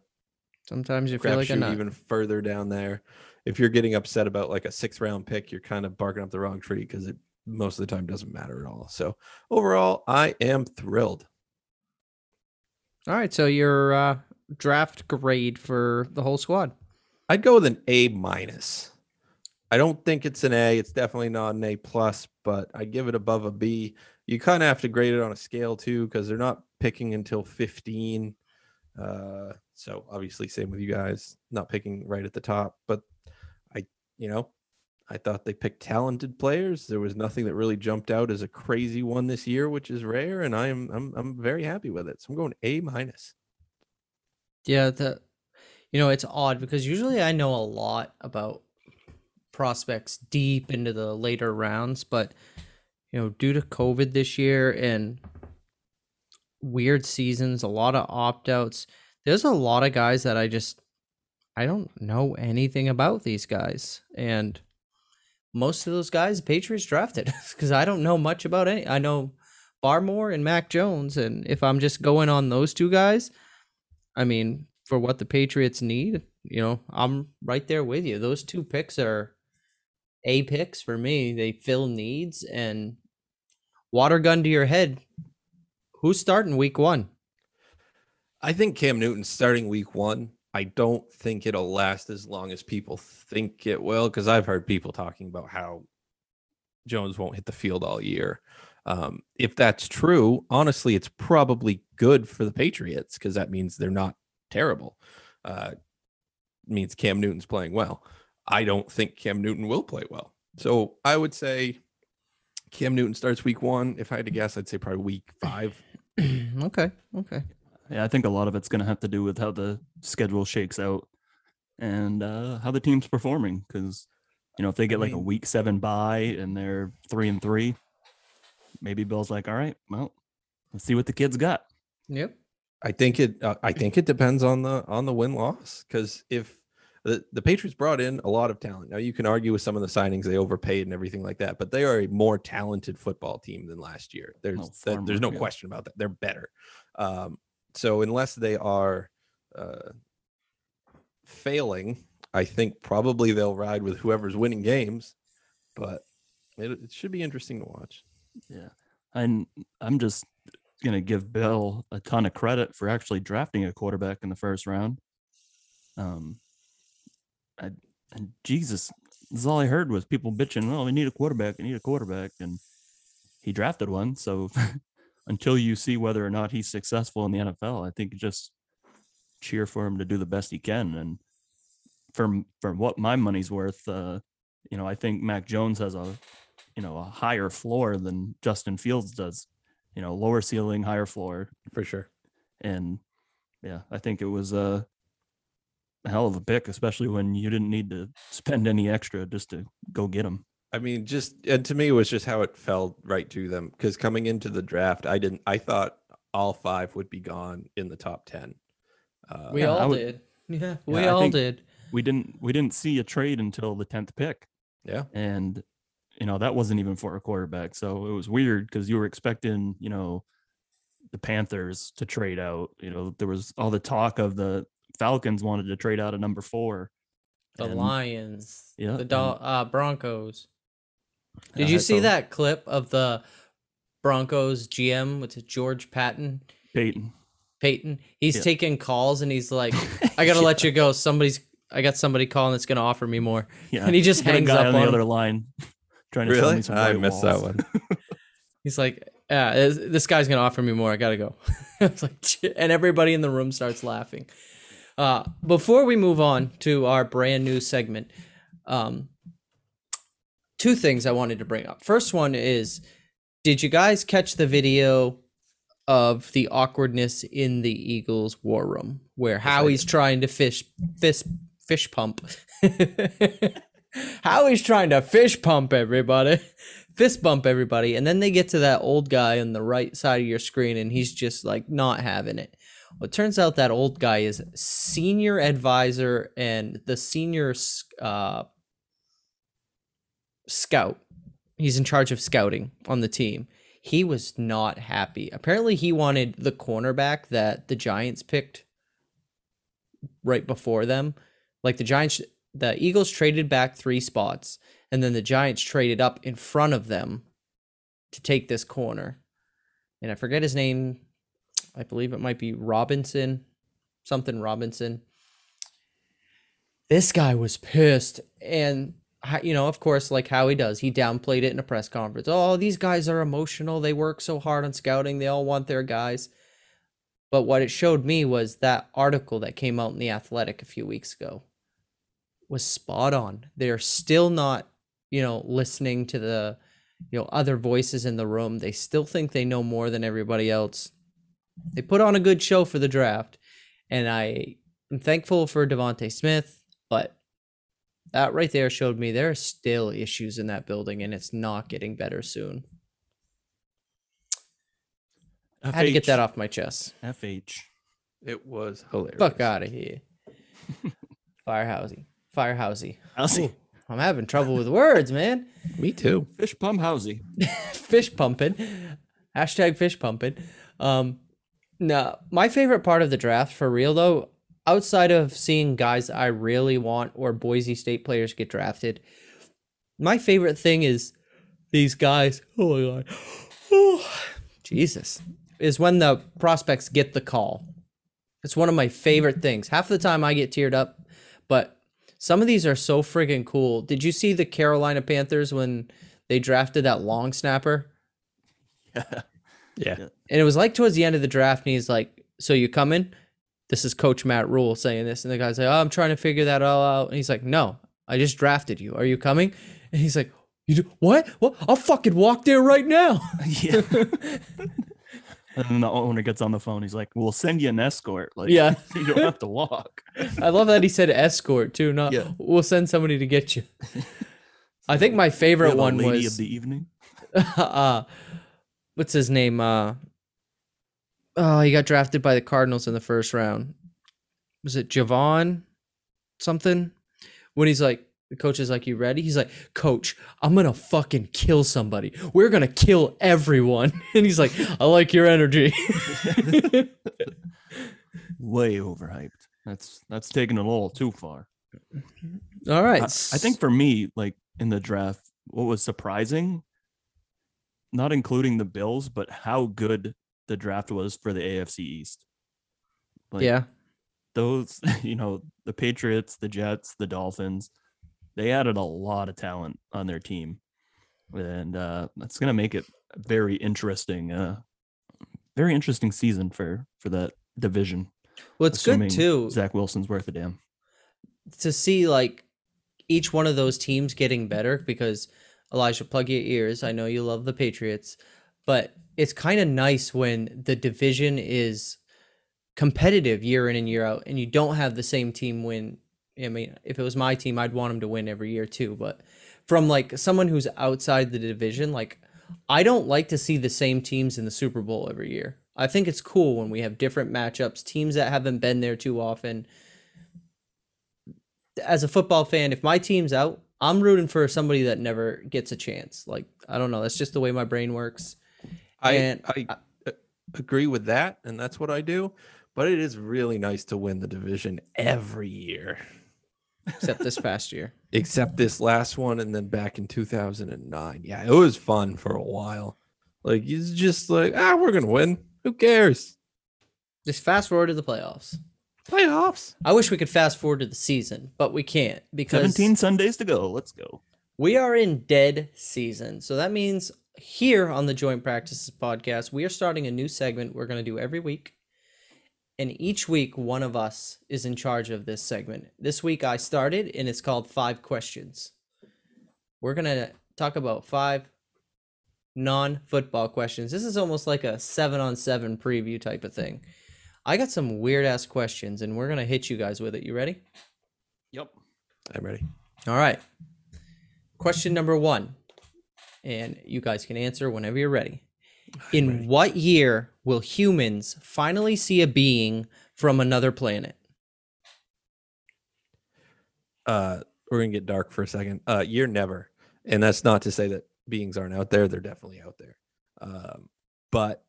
C: Sometimes you feel like nut.
E: even further down there. If you're getting upset about like a sixth round pick, you're kind of barking up the wrong tree because it most of the time doesn't matter at all. So overall, I am thrilled.
C: All right, so your uh, draft grade for the whole squad.
E: I'd go with an A minus. I don't think it's an A. It's definitely not an A plus, but I give it above a B. You kind of have to grade it on a scale too, because they're not picking until 15. Uh, so obviously, same with you guys, not picking right at the top. But I, you know, I thought they picked talented players. There was nothing that really jumped out as a crazy one this year, which is rare, and I am I'm I'm very happy with it. So I'm going A minus.
C: Yeah, the you know, it's odd because usually I know a lot about prospects deep into the later rounds, but you know, due to COVID this year and weird seasons, a lot of opt-outs, there's a lot of guys that I just I don't know anything about these guys. And most of those guys Patriots drafted because I don't know much about any. I know Barmore and Mac Jones, and if I'm just going on those two guys, I mean, for what the Patriots need, you know, I'm right there with you. Those two picks are A picks for me. They fill needs and water gun to your head. Who's starting week one?
E: I think Cam Newton's starting week one. I don't think it'll last as long as people think it will, because I've heard people talking about how Jones won't hit the field all year. Um, if that's true, honestly, it's probably good for the Patriots because that means they're not terrible. Uh, means Cam Newton's playing well. I don't think Cam Newton will play well. So I would say Cam Newton starts week one. If I had to guess, I'd say probably week five.
C: okay. Okay.
D: Yeah, I think a lot of it's going to have to do with how the schedule shakes out and uh, how the team's performing. Because you know, if they get like a week seven bye and they're three and three, maybe Bill's like, all right, well, let's see what the kids got.
C: Yep.
E: I think it. Uh, I think it depends on the on the win loss. Because if the, the Patriots brought in a lot of talent, now you can argue with some of the signings they overpaid and everything like that, but they are a more talented football team than last year. There's
D: Oh,
E: that- there's no
D: yeah.
E: question about that. They're better. Um, so unless they are uh, failing, I think probably they'll ride with whoever's winning games. But it, it should be interesting to watch.
D: Yeah. And I'm just going to give Bill a ton of credit for actually drafting a quarterback in the first round. Um, I, and Jesus, this is all I heard was people bitching, well, we need a quarterback, we need a quarterback. And he drafted one. So until you see whether or not he's successful in the NFL, I think just cheer for him to do the best he can. And from, from what my money's worth, uh, you know, I think Mac Jones has a you know a higher floor than Justin Fields does. You know, lower ceiling, higher floor,
E: For sure.
D: and yeah, I think it was a, a hell of a pick, especially when you didn't need to spend any extra just to go get him.
E: I mean, just and to me, it was just how it fell right to them. Because coming into the draft, I didn't. I thought all five would be gone in the top ten. Uh,
C: We
D: Yeah,
C: all
D: would-
C: did. Yeah,
D: Yeah,
C: we
D: I
C: all did.
D: We didn't we didn't see a trade until the tenth pick,
E: yeah,
D: and you know that wasn't even for a quarterback. So it was weird because you were expecting you know the Panthers to trade out. You know there was all the talk of the Falcons wanted to trade out a number four.
C: The
D: and-
C: Lions.
D: yeah,
C: The
D: and-
C: Dol- uh, Broncos. Did
D: Yeah,
C: you see
D: so
C: that clip of the Broncos GM with George Patton?
D: Peyton?
C: Peyton. He's
D: Yeah.
C: taking calls and he's like, I gotta let you go. Somebody's I got somebody calling that's gonna offer me more.
D: Yeah,
C: And he just hangs up
D: on the
C: on
D: other line, trying to sell
E: really.
D: me some
E: I
D: white
E: missed that one.
C: He's like, Yeah, this, this guy's gonna offer me more. I gotta go. I was like, and everybody in the room starts laughing. Uh, before we move on to our brand new segment, um, two things I wanted to bring up. First one is, did you guys catch the video of the awkwardness in the Eagles war room where Howie's trying to fish fish fish pump? Howie's trying to fish pump everybody, fist bump everybody, and then they get to that old guy on the right side of your screen, and he's just like not having it. Well, it turns out that old guy is senior advisor and the senior uh, scout. He's in charge of scouting on the team. He was not happy. Apparently, he wanted the cornerback that the Giants picked right before them. Like the Giants, the Eagles traded back three spots, and then the Giants traded up in front of them to take this corner. And I forget his name. I believe it might be Robinson, something Robinson. This guy was pissed. And, you know, of course, like how he does, he downplayed it in a press conference. Oh, these guys are emotional. They work so hard on scouting. They all want their guys. But what it showed me was that article that came out in The Athletic a few weeks ago was spot on. They're still not, you know, listening to the, you know, other voices in the room. They still think they know more than everybody else. They put on a good show for the draft, and I am thankful for DeVonta Smith, but that right there showed me there are still issues in that building, and it's not getting better soon. I had to get that off my chest.
D: FH.
E: It was hilarious.
C: Fuck out of here. Firehousey. Firehousey.
D: I'll see.
C: I'm having trouble with words, man.
E: Me too.
D: Fish pump housey.
C: fish pumping. Hashtag fish pumping. Um, no, my favorite part of the draft for real though, outside of seeing guys I really want or Boise State players get drafted, my favorite thing is these guys. Oh my god, oh, Jesus, is when the prospects get the call. It's one of my favorite things. Half the time I get teared up, but some of these are so friggin' cool. Did you see the Carolina Panthers when they drafted that long snapper?
E: Yeah.
C: And it was like towards the end of the draft, and he's like, "So you coming?" This is Coach Matt Rhule saying this, and the guy's like, "Oh, I'm trying to figure that all out." And he's like, "No, I just drafted you. Are you coming?" And he's like, You do what? What? I'll fucking walk there right now.
D: yeah. and then the owner gets on the phone. He's like, "We'll send you an escort. Like,
C: Yeah.
D: you don't have to walk."
C: I love that he said escort too. Not
D: Yeah.
C: we'll send somebody to get you. I think my favorite one
D: lady
C: was
D: of the evening.
C: uh what's his name? Uh oh, he got drafted by the Cardinals in the first round. Was it Javon something? When he's like the coach is like, You ready? He's like, Coach, I'm gonna fucking kill somebody. We're gonna kill everyone. And he's like, I like your energy.
D: Way overhyped. That's that's taking it a little too far.
C: All right.
D: I, I think for me, like in the draft, what was surprising, not including the Bills, but how good the draft was for the AFC East. Like,
C: Yeah.
D: those, you know, the Patriots, the Jets, the Dolphins, they added a lot of talent on their team. And uh that's gonna make it very interesting, uh very interesting season for for that division.
C: Well it's good too.
D: Zach Wilson's worth a damn.
C: to see like each one of those teams getting better because Elijah, plug your ears. I know you love the Patriots, but it's kind of nice when the division is competitive year in and year out, and you don't have the same team win. I mean, if it was my team, I'd want them to win every year too. But from like someone who's outside the division, like I don't like to see the same teams in the Super Bowl every year. I think it's cool when we have different matchups, teams that haven't been there too often as a football fan, if my team's out, I'm rooting for somebody that never gets a chance. Like I don't know, that's just the way my brain works.
E: I
C: And
E: I uh, agree with that, and that's what I do. But it is really nice to win the division every year,
C: Except this past year.
E: except this last one, and then back in 2009. Yeah, it was fun for a while. Like it's just like ah, we're gonna win. Who cares?
C: Just fast forward to the playoffs.
E: Playoffs.
C: I wish we could fast forward to the season, but we can't because
D: 17 Sundays to go. Let's go.
C: we are in dead season. So that means here on the Joint Practices podcast, we are starting a new segment we're going to do every week. And each week, one of us is in charge of this segment. This week, I started, and it's called Five Questions. We're going to talk about five non football questions. This is almost like a seven on seven preview type of thing. I got some weird ass questions, and we're going to hit you guys with it. You ready?
D: Yep.
E: I'm ready.
C: All right. Question number one, and you guys can answer whenever you're ready. In what year will humans finally see a being from another planet?
E: uh we're gonna get dark for a second uh you're never and that's not to say that beings aren't out there they're definitely out there um but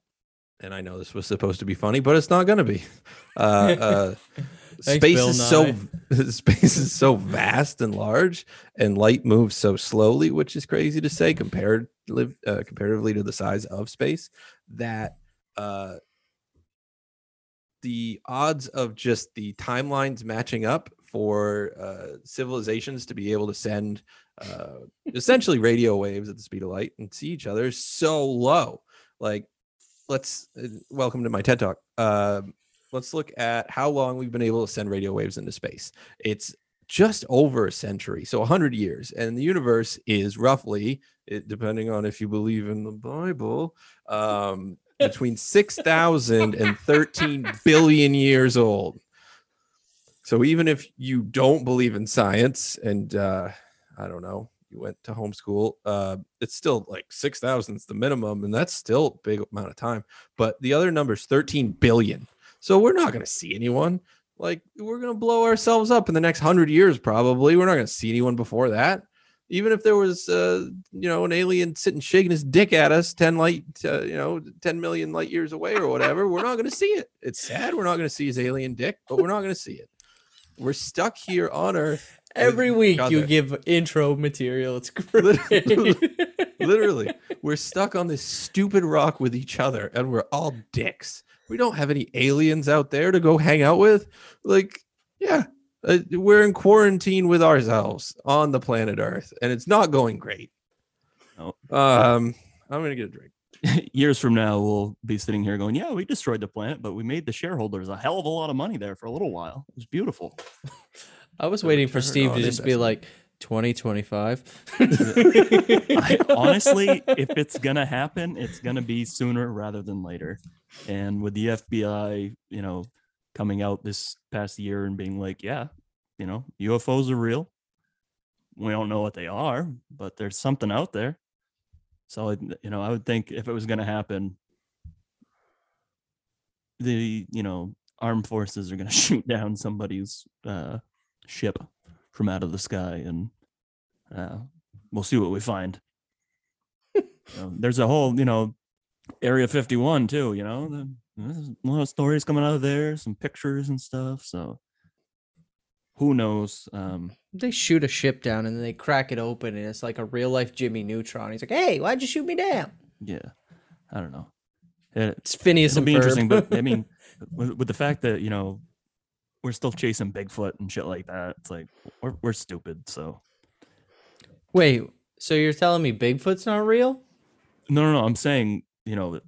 E: and i know this was supposed to be funny but it's not gonna be uh uh
C: Thanks,
E: space
C: Bill
E: is so space is so vast and large and light moves so slowly which is crazy to say compared uh, comparatively to the size of space that uh the odds of just the timelines matching up for uh, civilizations to be able to send uh, essentially radio waves at the speed of light and see each other is so low. Like, let's uh, welcome to my TED talk. Um let's look at how long we've been able to send radio waves into space. It's just over a century, so 100 years, and the universe is roughly, it, depending on if you believe in the Bible, um, between 6,000 and 13 billion years old. So even if you don't believe in science and uh, I don't know, you went to homeschool, uh, it's still like 6,000 is the minimum, and that's still a big amount of time. But the other number is 13 billion. So we're not going to see anyone. Like we're going to blow ourselves up in the next 100 years, probably. We're not going to see anyone before that even if there was uh you know an alien sitting shaking his dick at us 10 light uh, you know 10 million light years away or whatever we're not going to see it it's sad we're not going to see his alien dick but we're not going to see it we're stuck here on earth
C: Every week
E: each
C: you give intro material. It's great.
E: literally we're stuck on this stupid rock with each other and we're all dicks we don't have any aliens out there to go hang out with like yeah uh, we're in quarantine with ourselves on the planet earth and it's not going great
D: No.
E: um i'm gonna get a drink
D: Years from now, we'll be sitting here going, "Yeah, we destroyed the planet, but we made the shareholders a hell of a lot of money there for a little while. It was beautiful."
C: I was
E: The
C: waiting for Steve to just be
E: investment.
C: like, 2025.
D: I, honestly, if it's gonna happen, it's gonna be sooner rather than later. And with the FBI, you know, coming out this past year and being like, yeah, you know, UFOs are real. We don't know what they are, but there's something out there. So, I- you know, I would think if it was gonna happen, the you know armed forces are gonna shoot down somebody's uh, ship from out of the sky and uh, we'll see what we find. Um, there's a whole, you know, Area 51 too. You know, the, there's a lot of stories coming out of there, some pictures and stuff. So who knows? Um,
C: they shoot a ship down and then they crack it open and it's like a real life Jimmy Neutron. He's like, "Hey, why'd you shoot me down?"
D: yeah, I don't know. It,
C: It's Phineas
D: it'll
C: and
D: be interesting, but I mean, with, with the fact that you know we're still chasing Bigfoot and shit like that, it's like we're we're stupid. So
C: wait, so you're telling me Bigfoot's not real?
D: no, no, no. I'm saying you know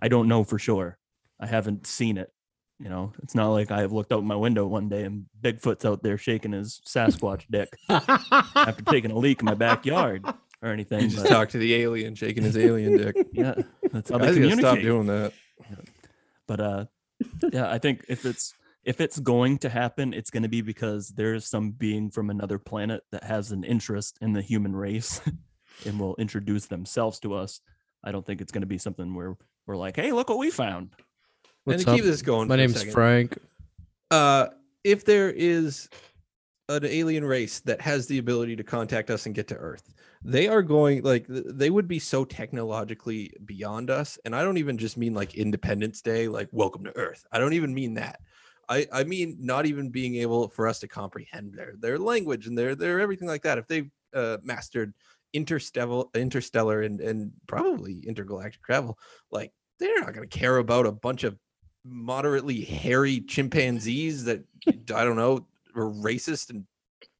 D: I don't know for sure. I haven't seen it. You know, it's not like I have looked out my window one day and Bigfoot's out there shaking his Sasquatch dick after taking a leak in my backyard or anything.
E: You just
D: but
E: talk to the alien shaking his alien dick.
D: yeah, that's how
E: Guys
D: they
E: stop doing that.
D: But uh, yeah, I think if it's if it's going to happen, it's going to be because there's some being from another planet that has an interest in the human race and will introduce themselves to us. I don't think it's going to be something where we're like, "Hey, look what we found."
C: What's
E: and to
C: up?
E: keep this going,
C: My
E: a
C: name's Frank.
E: uh if there is an alien race that has the ability to contact us and get to earth they are going like they would be so technologically beyond us and i don't even just mean like independence day like welcome to earth i don't even mean that i i mean not even being able for us to comprehend their their language and their their everything like that if they've uh, mastered interstellar interstellar and and probably intergalactic travel like they're not going to care about a bunch of moderately hairy chimpanzees that I don't know are racist and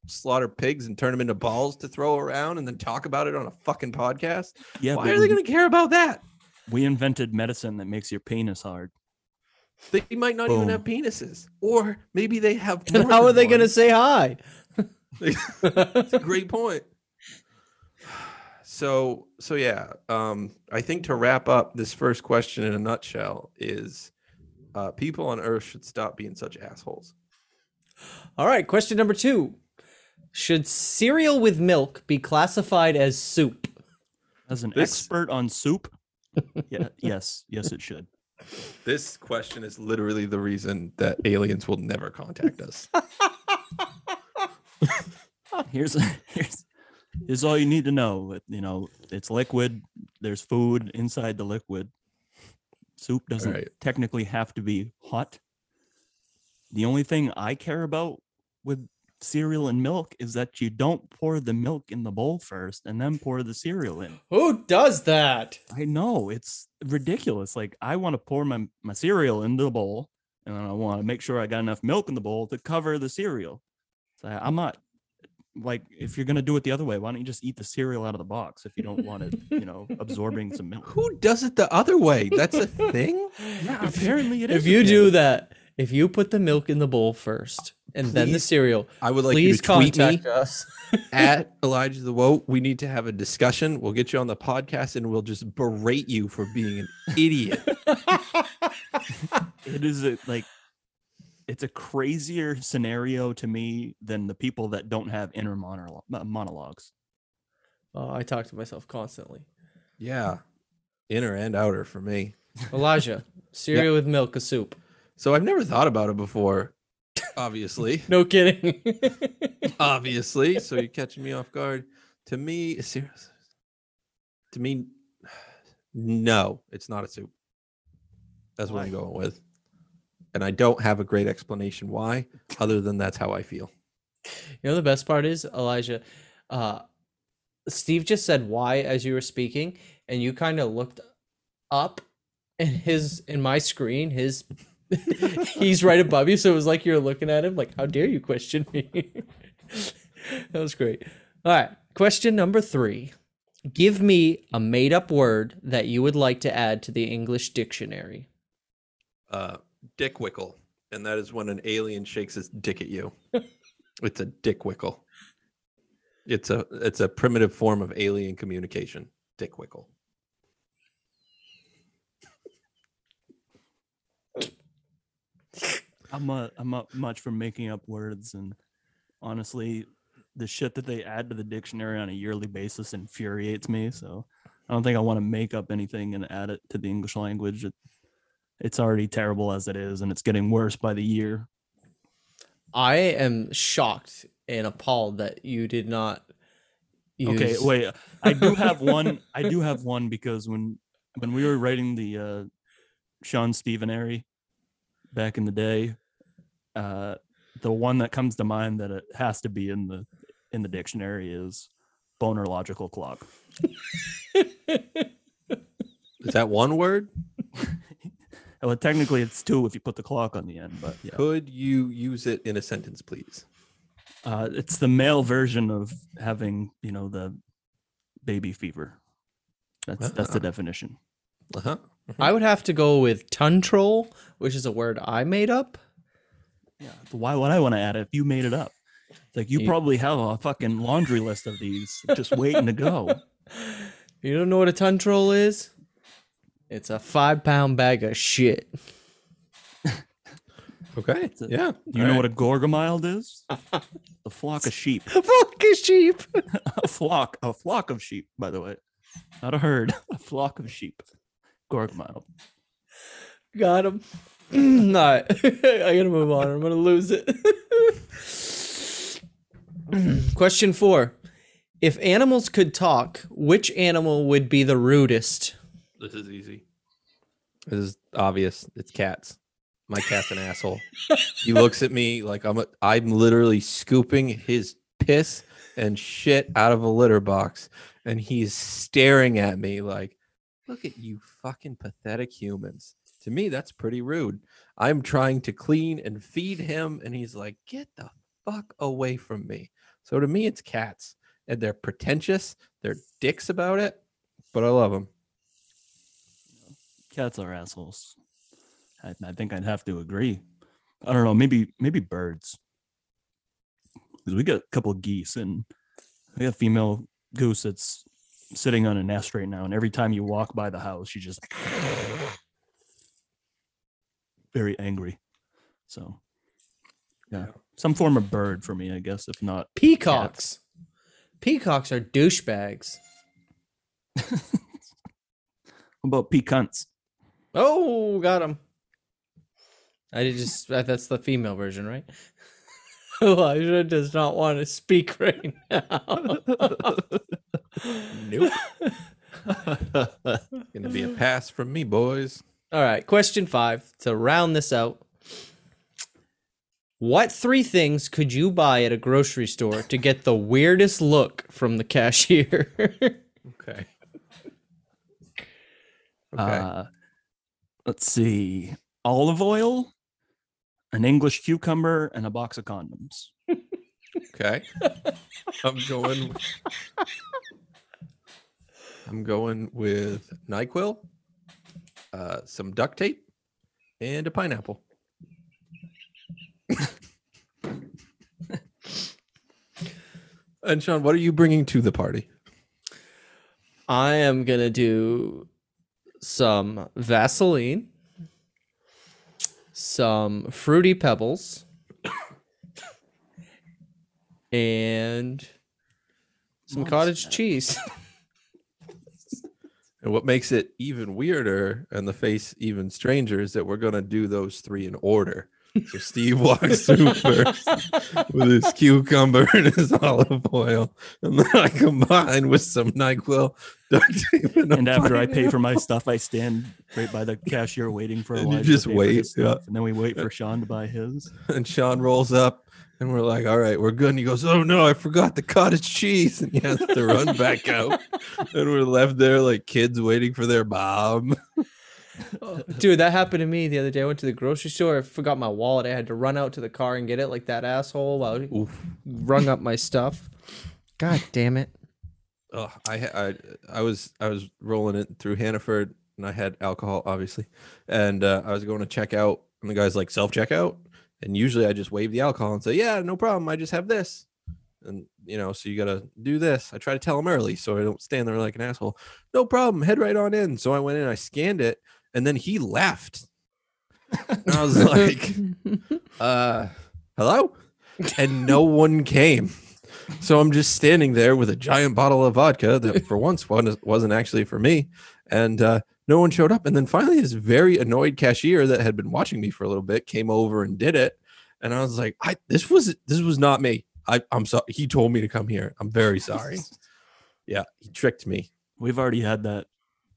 E: slaughter pigs and turn them into balls to throw around and then talk about it on a fucking podcast.
D: Yeah,
E: Why are they going to care about that?
D: We invented medicine that makes your penis hard.
E: They might not even have penises, or maybe they have.
C: And
E: more
C: how are they going to say hi?
E: That's a great point. So so yeah, um, I think to wrap up this first question in a nutshell is, uh, people on Earth should stop being such assholes.
C: All right, question number two. Should cereal with milk be classified as soup?
D: As an
E: This-
D: expert on soup, yeah, yes, yes, it should.
E: This question is literally the reason that aliens will never contact us.
D: Here's here's here's all you need to know. It- You know, it's liquid. There's food inside the liquid. Soup doesn't
E: right.
D: technically have to be hot. The only thing I care about with cereal and milk is that you don't pour the milk in the bowl first and then pour the cereal in.
C: Who does that?
D: I know it's ridiculous. Like I want to pour my my cereal into the bowl, and then I want to make sure I got enough milk in the bowl to cover the cereal. So I'm not like if you're gonna do it the other way, why don't you just eat the cereal out of the box if you don't want it, you know, absorbing some milk?
E: Who does it the other way? That's a thing.
D: Yeah, apparently it is.
C: If
D: a
C: you do that, if you put the milk in the bowl first and then the cereal,
E: I would like you
C: please
E: to tweet me
C: contact us.
E: at Elijah the Woe. We need to have a discussion. We'll get you on the podcast and we'll just berate you for being an idiot.
D: it is a, like it's a crazier scenario to me than the people that don't have inner monolo- uh, monologues.
C: Oh, I talk to myself constantly.
E: Yeah, inner and outer for me.
C: Elijah, cereal with milk, a soup.
E: So I've never thought about it before. Obviously,
C: No kidding.
E: obviously. So you're catching me off guard. To me, serious. To me, no, it's not a soup. That's what I'm going with. And I don't have a great explanation why, other than that's how I feel.
C: You know the best part is Elijah. Uh, Steve just said why as you were speaking, and you kind of looked up, and his in my screen, his he's right above you, so it was like you're looking at him. Like, how dare you question me? that was great. All right, question number three. Give me a made up word that you would like to add to the English dictionary.
E: uh, dick wickle, and that is when an alien shakes his dick at you. it's a dick wickle. It's a it's a primitive form of alien communication. Dick Wickle.
D: I'm uh, I'm not much for making up words, and honestly, the shit that they add to the dictionary on a yearly basis infuriates me. So I don't think I want to make up anything and add it to the English language. It, it's already terrible as it is, and it's getting worse by the year.
C: I am shocked and appalled that you did not. Use...
D: Okay, wait. I do have one. I do have one because when when we were writing the uh, Shawn Stevenary back in the day, uh, the one that comes to mind that it has to be in the in the dictionary is boner logical clock.
E: Is that one word?
D: Well, technically it's two if you put the clock on the end, but yeah.
E: Could you use it in a sentence, please?
D: Uh, it's the male version of having, you know, the baby fever. That's that's the
E: Ah.
D: definition.
E: Uh huh.
C: I would have to go with ton tuntrol, which is a word I made up.
D: Yeah. Why would I want to add it if you made it up? It's like you
C: You-
D: probably have a fucking laundry list of these just waiting to go.
C: You don't know what a ton tuntrol is? It's a five pound bag of shit.
E: Okay.
D: a-
E: Yeah.
D: Do you know what a gorgomild is? a flock of sheep.
C: A flock of sheep.
D: A flock, a flock of sheep, by the way. Not a herd, a flock of sheep. Gorgomild.
C: Got him. Not. I gotta move on. I'm gonna lose it. Question four: If animals could talk, which animal would be the rudest?
E: This is easy. This is obvious. It's cats. My cat's an asshole. He looks at me like I'm a, I'm literally scooping his piss and shit out of a litter box, and he's staring at me like, "Look at you, fucking pathetic humans." To me, that's pretty rude. I'm trying to clean and feed him, and he's like, "Get the fuck away from me." So to me, it's cats, and they're pretentious. They're dicks about it, but I love them.
D: Cats are assholes. I, I think I'd have to agree. I don't know. Maybe maybe birds. Because we got a couple of geese and we have a female goose that's sitting on a nest right now, and every time you walk by the house, she just very angry. So yeah, some form of bird for me, I guess. If not,
C: Peacocks. Peacocks are douchebags.
D: what about pecans?
C: Oh, got him. I did just that's the female version, right? Elijah does not want to speak right now.
E: Nope. Gonna be a pass from me, boys.
C: All right, question five to round this out. What three things could you buy at a grocery store to get the weirdest look from the cashier?
E: Okay. Okay.
D: Uh, let's see, olive oil, an English cucumber, and a box of condoms.
E: okay. I'm going. I'm going with Nyquil, uh, some duct tape, and a pineapple. and Shawn, what are you bringing to the party?
C: I am gonna do some Vaseline, some fruity pebbles, and some cottage cheese.
E: And what makes it even weirder and the face even stranger is that we're gonna do those three in order. So Steve walks through first with his cucumber and his olive oil, and then I combine with some Nyquil, duct tape, and,
D: And after I pay for my stuff, I stand right by the cashier waiting for Elijah to
E: just wait, yeah.
D: and then we wait for uh, Shawn to buy his.
E: and Shawn rolls up, and we're like, "All right, we're good." And he goes, "Oh no, I forgot the cottage cheese," and he has to run back out, and we're left there like kids waiting for their mom.
C: Dude, that happened to me the other day. I went to the grocery store. I forgot my wallet. I had to run out to the car and get it like that asshole while
E: Oof.
C: rung up my stuff. God damn it.
E: Oh, I, I I was I was rolling it through Hannaford and I had alcohol obviously, and uh, I was going to check out and the guy's like self checkout, and usually I just wave the alcohol and say yeah no problem I just have this, and you know, so you got to do this. I try to tell him early so I don't stand there like an asshole. No problem. Head right on in. So I went in, I scanned it, and then he left. And I was like, uh, hello? And no one came. So I'm just standing there with a giant bottle of vodka that for once wasn't actually for me. And uh, no one showed up. And then finally, this very annoyed cashier that had been watching me for a little bit came over and did it. And I was like, I this was this was not me. I, I'm sorry. He told me to come here. I'm very sorry. Yeah, he tricked me.
D: We've already had that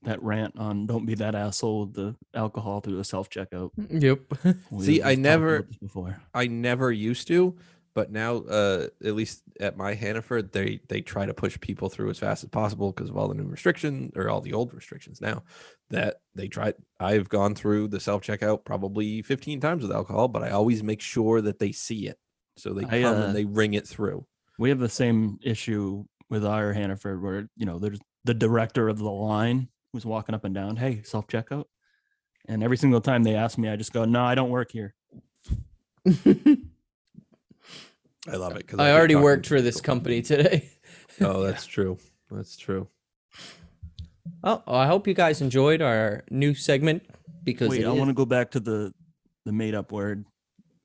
D: that rant on don't be that asshole with the alcohol through the self checkout.
C: Yep.
E: See, I never-
D: before.
E: I never used to, but now, uh, at least at my Hannaford, they they try to push people through as fast as possible because of all the new restrictions or all the old restrictions now. That they try. I've gone through the self checkout probably 15 times with alcohol, but I always make sure that they see it, so they
D: I,
E: come
D: uh,
E: and they ring it through.
D: We have the same issue with our Hannaford where, you know, there's the director of the line who's walking up and down, hey, self checkout. And every single time they ask me, I just go, no, I don't work here.
E: I love it because
C: I already worked for this company today.
E: Oh, that's true. That's true.
C: Oh, I hope you guys enjoyed our new segment because
D: Wait, I want to go back to the the made up word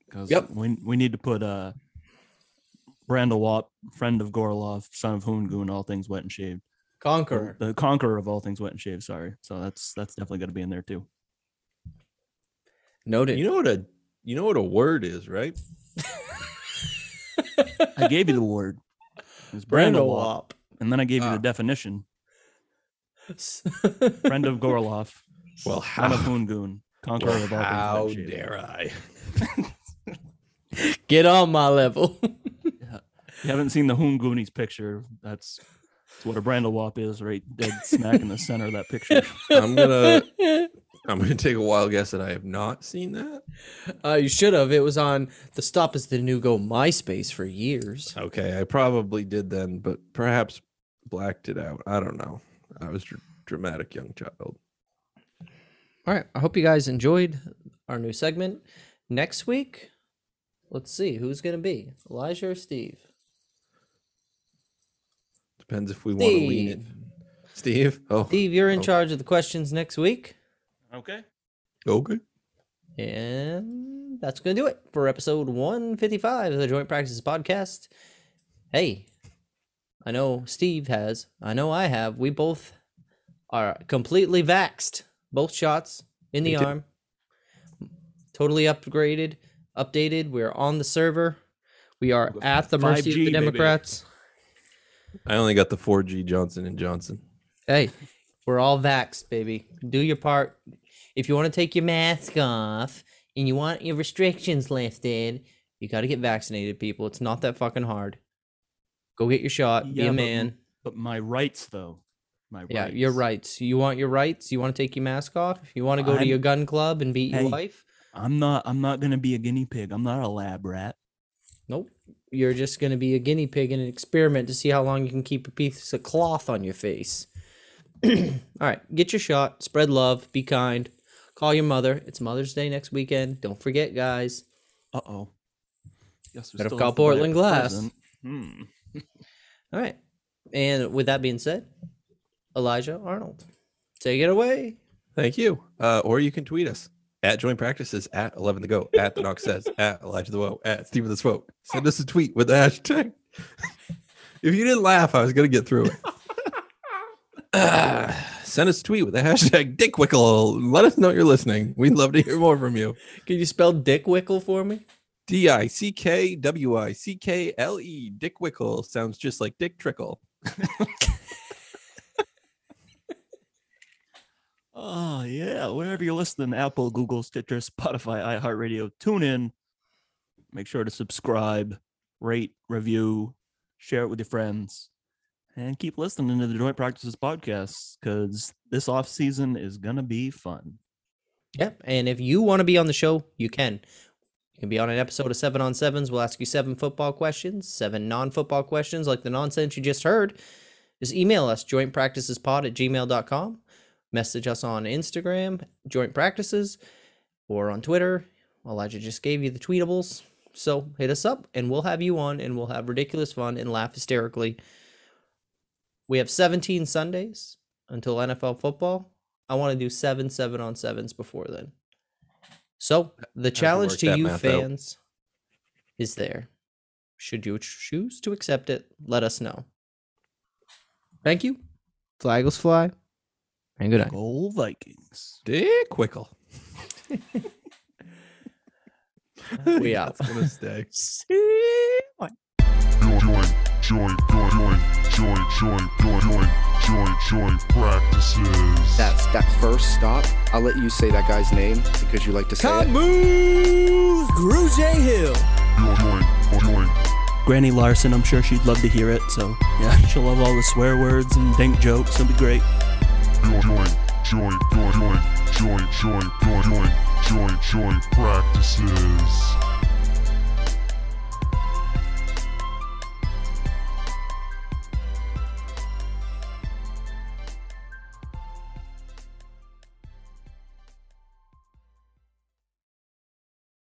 D: because
C: Yep.
D: we we need to put uh Brandel Wap, friend of Gorlov, son of Hoon Hoongoon, all things wet and shaved. Or
C: conqueror.
D: The conqueror of all things wet and shaved. Sorry, so that's that's definitely got to be in there too.
C: Noted.
E: You know what a you know what a word is, right?
D: I gave you the word. It was
C: Brandel
D: Brandel Wap,
C: Wap.
D: and then I gave you
E: Ah.
D: the definition. Friend of Gorlov,
E: Well,
D: son of
E: how,
D: Hoongoon, conqueror
E: well,
D: of all
E: how
D: things wet
E: dare I?
C: Get on my level.
D: You haven't seen the Hoon Hoongoonies picture. That's, that's what a Brandel is, right dead smack in the center of that picture.
E: I'm gonna I'm gonna take a wild guess that I have not seen that.
C: Uh, you should have. It was on the Stop is the New Go MySpace for years.
E: Okay, I probably did then, but perhaps blacked it out. I don't know. I was dr- dramatic young child.
C: All right. I hope you guys enjoyed our new segment. Next week, let's see who's going to be Elijah or Steve.
E: Depends if we want to lean it.
C: Steve.
E: Steve. Oh,
C: Steve, you're in
E: Oh.
C: charge of the questions next week.
D: Okay.
E: okay.
C: And that's going to do it for episode 155 of the Joint Practices Podcast. Hey, I know Steve has. I know I have. We both are completely vaxxed. Both shots in the
E: Me too.
C: arm. Totally upgraded, updated. We're on the server. We are at the mercy of
D: 5G,
C: the
D: baby.
C: Democrats.
E: I only got the 4G Johnson and Johnson.
C: Hey, we're all vaxxed, baby. Do your part. If you want to take your mask off and you want your restrictions lifted, you got to get vaccinated, people. It's not that fucking hard. Go get your shot. be
D: Yeah,
C: a man.
D: But my rights, though, my
C: Yeah,
D: rights.
C: your rights. You want your rights? You want to take your mask off? You want to go to
D: I'm-
C: your gun club and beat
D: Hey.
C: your wife?
D: I'm not. I'm not gonna be a guinea pig. I'm not a lab rat.
C: Nope. You're just going to be a guinea pig in an experiment to see how long you can keep a piece of cloth on your face. All right, get your shot. Spread love. Be kind. Call your mother. It's Mother's Day next weekend. Don't forget, guys.
D: Uh oh. Guess we
C: Better
D: still
C: call
D: have to buy a
C: Portland Glass.
D: Hmm.
C: All right. And with that being said, Elijah Arnold, take it away.
E: Thank you. Uh, or you can tweet us at joint practices at 11 to go at the knox says at elijah the woe at stephen the smoke send us a tweet with the hashtag. If you didn't laugh i was gonna get through it. Ah, send us a tweet with the hashtag Dick dickwickle. Let us know you're listening. We'd love to hear more from you.
C: Can you spell Dick Wickle for me?
E: d-i-c-k-w-i-c-k-l-e dick wickle sounds just like dick trickle
D: Oh yeah, wherever you're listening, Apple, Google, Stitcher, Spotify, iHeartRadio, tune in. Make sure to subscribe, rate, review, share it with your friends, and keep listening to the Joint Practices podcast because this off season is gonna be fun.
C: Yep. And if you want to be on the show, you can. You can be on an episode of Seven on Sevens. We'll ask you seven football questions, seven non football questions, like the nonsense you just heard. Just email us, jointpracticespod at gmail.com. Message us on Instagram, joint practices, or on Twitter. Elijah just gave you the tweetables. So hit us up and we'll have you on and we'll have ridiculous fun and laugh hysterically. We have 17 Sundays until NFL football. I want to do seven seven on sevens before then. So the challenge to you
E: math out.
C: fans is there. Should you choose to accept it, let us know. Thank you. Fly Eagles fly. And good night.
D: Go Vikings.
E: Dick Wickle.
C: We out.
E: That's gonna stay.
G: join, join, join, join, join, join, join, join, join, join practices.
H: That's that first stop. I'll let you say that guy's name because you like to say it.
I: Camus Gruge Hill.
G: Join, join, join,
D: Granny Larson, I'm sure she'd love to hear it. So yeah, she'll love all the swear words and dink jokes. It'll be great
G: joint, joint, joint, joint, joint, joint, practices.